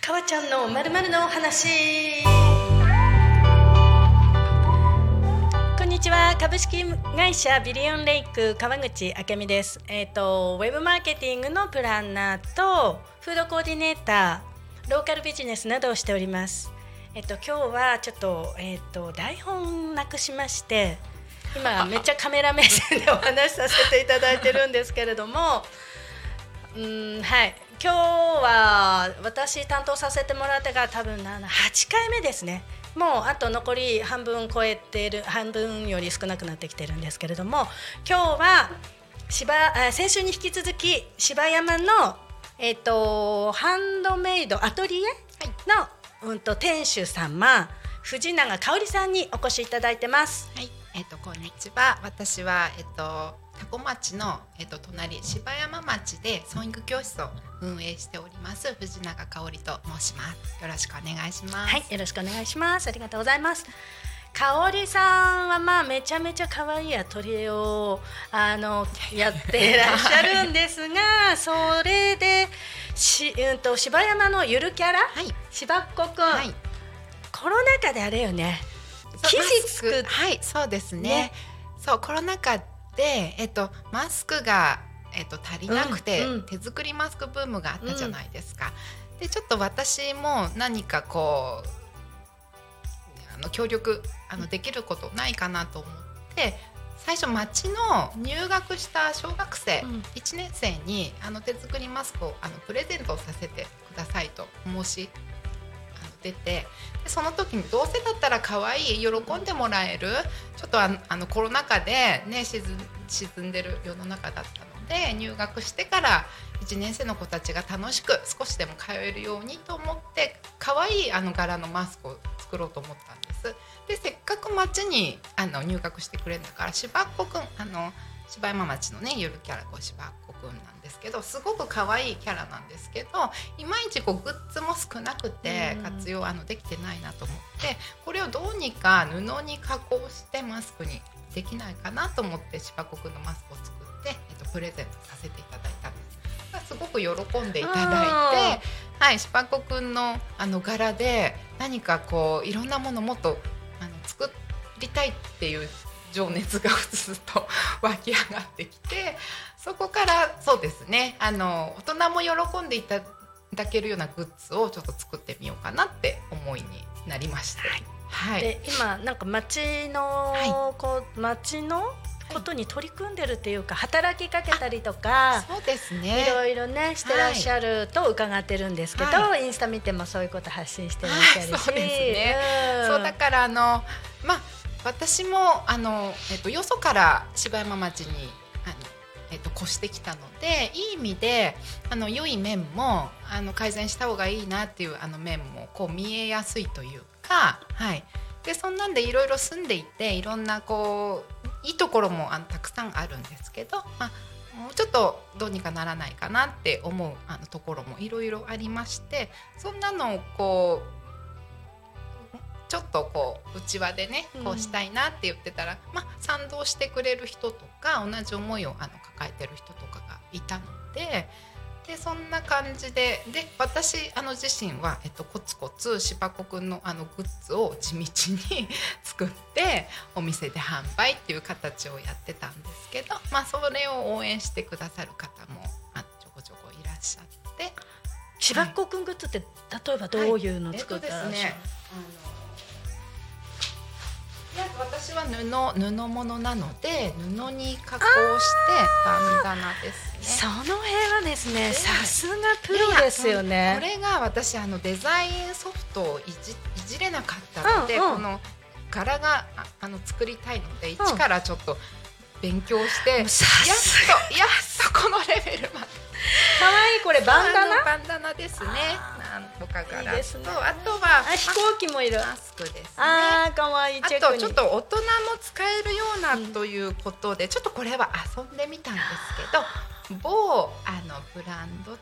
かわちゃんのまるまるのお話。こんにちは。株式会社ビリオンレイク川口明美です。えっ、とウェブマーケティングのプランナーとフードコーディネーターローカルビジネスなどをしております。えっ、と今日はちょっとえっ、と台本なくしまして今めっちゃカメラ目線でお話しさせていただいてるんですけれどもうんはい。今日は私担当させてもらってから多分な8回目ですね。もうあと残り半分超えている半分より少なくなってきてるんですけれども今日は芝あ先週に引き続き芝山の、えっとハンドメイドアトリエの、うん、と店主様藤永香織さんにお越しいただいてます。はい、えっ、とこんにちは。私はえっ、とタコ町のえっ、と隣芝山町でソーイング教室を運営しております藤永香織と申します。よろしくお願いします。はい、よろしくお願いします。ありがとうございます。香織さんはまあめちゃめちゃ可愛いアトリエをあのやってらっしゃるんですが、それでしうんと芝山のゆるキャラ、はい。芝っこくん、はい。コロナ禍であれよね。生マ地作っはい、そうですね。ね。そうコロナ禍でえっ、とマスクがえっ、と足りなくて、うんうん。手作りマスクブームがあったじゃないですか。でちょっと私も何かこうあの協力あのできることないかなと思って最初町の入学した小学生うん。1年生にあの手作りマスクをあのプレゼントさせてくださいと申し出てでその時にどうせだったら可愛い喜んでもらえるちょっとあのあのコロナ禍でね沈んでる世の中だったので入学してから1年生の子たちが楽しく少しでも通えるようにと思って可愛いあの柄のマスクを作ろうと思ったんです。でせっかく町にあの入学してくれるんだから芝っ子くんあの芝山町のねゆるキャラこう芝っ子くんなんですけどすごく可愛いキャラなんですけどいまいちこうグッズも少なくてうん活用あのできてないなと思ってこれをどうにか布に加工してマスクにできないかなと思って芝子くんのマスクを作って、えっと、プレゼントさせていただいたんです。すごく喜んでいただいて、はい、芝子くんのあの柄で何かこういろんなものもっとあの作りたいっていう情熱がふつと 湧き上がってきてそこからそうですねあの大人も喜んでいただけるようなグッズをちょっと作ってみようかなって思いになりまして、はい。で今なんか町の、はこう町のことに取り組んでるっていうか働きかけたりとか。そうですいねろいろねしてらっしゃると伺ってるんですけど、はインスタ見てもそういうこと発信してらっしゃるし、はいそうですね。ん。そうだからあのまあ私もあのえっとよそから柴山町にあのえっと越してきたのでいい意味であの良い面もあの改善した方がいいなっていうあの面もこう見えやすいというかはい。でそんなんでいろいろ住んでいていろんなこういいところもあのたくさんあるんですけど、まあ、もうちょっとどうにかならないかなって思うあのところもいろいろありましてそんなのをこうちょっとこう内輪でねこうしたいなって言ってたら、まあ、賛同してくれる人とか同じ思いをあの抱えてる人とかがいたので。でそんな感じでで私あの自身は、えっと、コツコツ柴子くんのあのグッズを地道に 作ってお店で販売っていう形をやってたんですけど、まあ、それを応援してくださる方もあちょこちょこいらっしゃって。芝っ子くんグッズって例えばどういうの作ってらっしゃる、えっとですね私は布布物なので布に加工してバンダナですね。その辺はですねでさすがプロですよこねれが私あのデザインソフトをいじいじれなかったので、うんうん。この柄がああの作りたいので一からちょっと勉強して、やっもうさすとやっとこのレベルまで可愛いこれバンダナ？バンダナですね。なんとか柄と。いいですね。あとはあ飛行機もいる。マスクですね。あー可愛いあとちょっと大人も使えるようなということで、ちょっとこれは遊んでみたんですけど某あのブランドと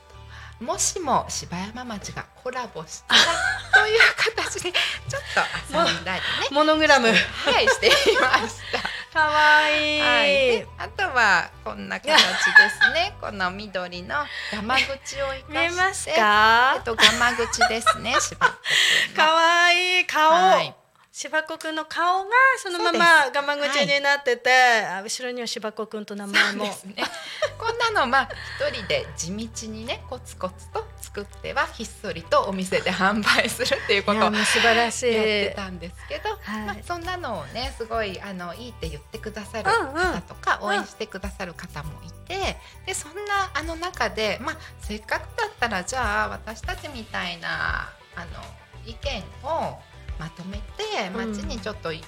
もしも柴山町がコラボしたらという形でちょっと遊んだりね。モノグラム。はいしていました。かわいい、はい、であとはこんな形ですね。この緑のガマ口を生かして。ますか？えっとガマ口ですね柴子くんの。かわいい。顔、はい。柴子くんの顔がそのままガマ口になってて、あ後ろには柴子くんと名前も。ね。こんなのまあ一人で地道にねコツコツと作ってはひっそりとお店で販売するっていうことをらしい。ってたんですけど、はい。まあそんなのをねすごいあのいいって言ってくださるうんうん。方とか、応援してくださる方もいて、でそんなあの中でまあせっかくだったらじゃあ私たちみたいなあの意見をまとめてうん。町にちょっとい、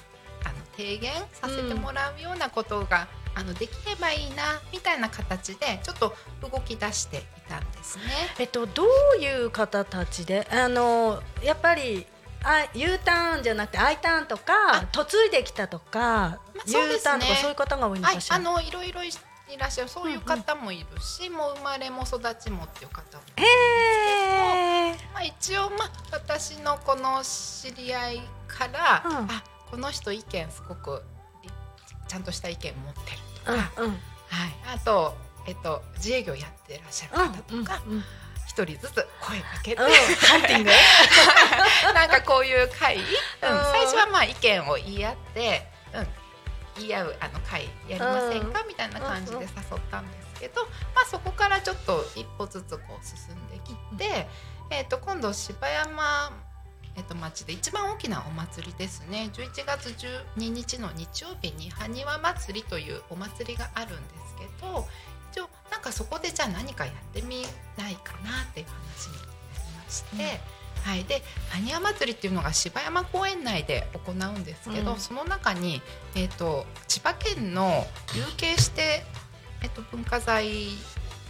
あの提言させてもらうようなことが、あのできればいいなみたいな形でちょっと動き出していたんですね。えっとどういう方たちで？あのやっぱりあ U ターンじゃなくて I ターンとかあ嫁いできたとか、まあそうで U すね。ターンとかそういう方が多いのはいか、しら、あのいろいろいらっしゃるそういう方もいるし、もう生まれも育ちもっていう方もいるへえまあ、一応まあ私のこの知り合いから、うん。あこの人意見すごくりちゃんとした意見持ってるとか、うんうん。はい、あと、えっと、自営業やってらっしゃる方とかうんうん一、人ずつ声かけて、うん。ハンティング？なんかこういう会、うん、うん。最初はまあ意見を言い合って、うん、言い合うあの会やりませんか、みたいな感じで誘ったんですけど、まあ、そこからちょっと一歩ずつこう進んできて、えー、と今度柴山、えー、と町で一番大きなお祭りですね。11月12日の日曜日に埴輪祭りというお祭りがあるんですけど一応なんかそこでじゃあ何かやってみないかなっていう話になりまして。はい、で埴輪祭りっていうのが柴山公園内で行うんですけど、うん。その中に、えー、と千葉県の有形指定、えー、と文化財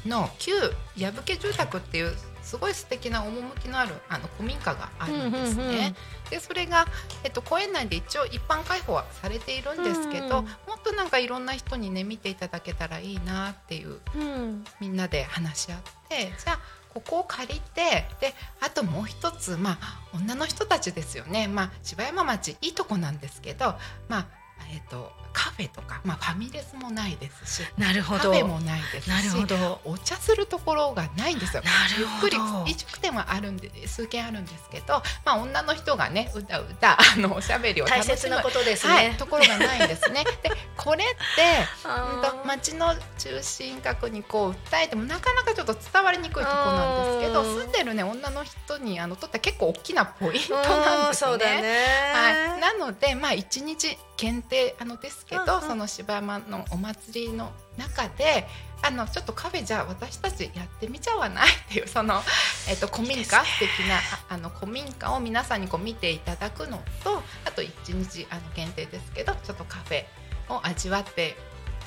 の。旧矢吹住宅っていうすごい素敵な趣のあるあの古民家があるんですね。うんうんうん。でそれが、えっと、公園内で一応一般開放はされているんですけど、うん。もっとなんかいろんな人にね見ていただけたらいいなっていううん。みんなで話し合ってじゃあここを借りてであともう一つまあ女の人たちですよね、まあ、柴山町いいとこなんですけど、まあえっとカフェとか、まあ、ファミレスもないですしなるほど。カフェもないですしなるほど。お茶するところがないんですよ。なるほど。ゆっくり飲食店はあるんで数軒あるんですけど、まあ、女の人がねうだうだあのおしゃべりを楽しむ大切なことですはい、ね、ところがないんですね。でこれって あうんと町の中心核にこう訴えてもなかなかちょっと伝わりにくいところなんですけどうん。住んでるね女の人にあのとって結構大きなポイントーなんですね。そうだね、はい、なのでまあ一日限定あのですけど、うんうん。その柴山のお祭りの中であのちょっとカフェじゃあ私たちやってみちゃわないっていうその、えっと古民家素敵なああの古民家を皆さんにこう見ていただくのとあと一日あの限定ですけどちょっとカフェを味わって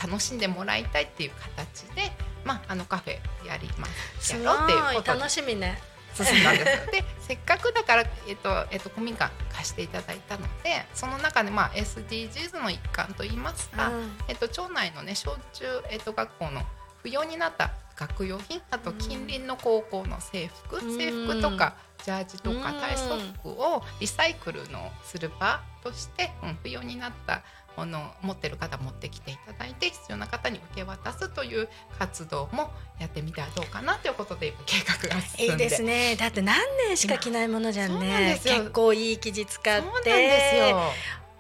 楽しんでもらいたいっていう形で、まあ、あのカフェやります。すやろうっていうことで。楽しみね進んだんです。でせっかくだから、えっとえっと、古民家貸していただいたのでその中で、まあ、SDGs の一環といいますか、うんえっと、町内の、ね、小中、えっと、学校の不要になった学用品あと近隣の高校の制服、うん。制服とかジャージとかうん。体操服をリサイクルのする場として、うん、不要になったものを持ってる方持ってきていただいて必要な方に受け渡すという活動もやってみたらどうかなということで今計画が進んで。いいですね。だって何年しか着ないものじゃんそうなんねですよ。結構いい生地使って。そうなんですよ。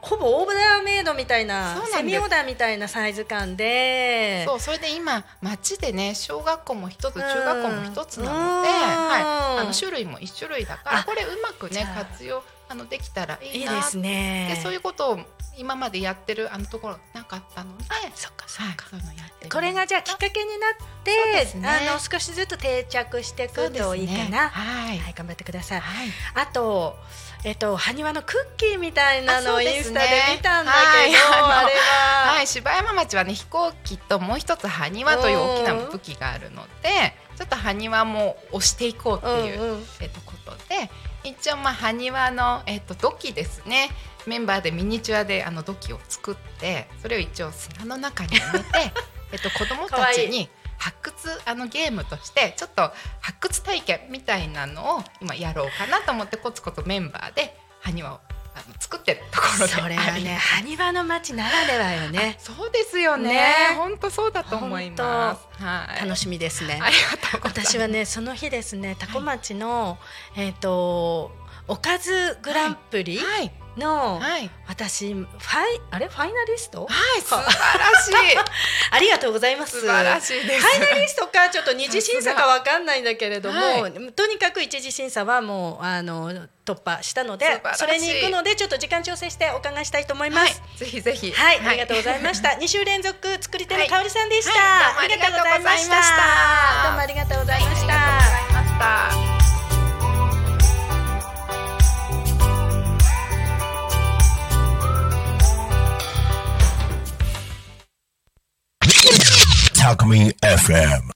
ほぼオーダーメイドみたいなセミオーダーみたいなサイズ感で。そうそれで今町でね小学校も一つ中学校も一つなので、うん。はい、あの種類も一種類だからあこれうまくね活用あのできたらいいないいですね。でそういうことを今までやってるあのところなかったので、そっかそはいっか、そう。いこれがじゃあきっかけになって、ね。あの少しずつ定着していくといいかな、はい、はい頑張ってください。はい。あとえっと埴輪のクッキーみたいなのをインスタで見たんだはい。けど、あのあれは、はい、柴山町はね飛行機ともう一つ埴輪という大きな武器があるのでちょっと埴輪も押していこうっていう、うんうん。えっと、ことで。一応まあ埴輪の、えっと、土器ですね。メンバーでミニチュアであの土器を作ってそれを一応砂の中に埋めて えっと子供たちに発掘あのゲームとしてちょっと発掘体験みたいなのを今やろうかなと思ってコツコツメンバーで埴輪をあの作ってるところで。それはね埴輪の町ならではよね。そうですよね。ね。本当そうだと思います。はい。楽しみですね。私はねその日ですね多古町の、えっ、とおかずグランプリはい。の、はい。私ファイあれ？ファイナリスト？はい素晴らしい。ありがとうございます。素晴らしいです。ファイナリストかちょっと二次審査かわかんないんだけれども、はとにかく一次審査はもうあの突破したのでそれに行くのでちょっと時間調整してお伺いしたいと思いまはい。す。ぜひぜひ。はい、ありがとうございました。二週連続作り手の香りさんでした。ありがとうございました。どうもありがとうございましありがとうございた。ました Alchemy FM.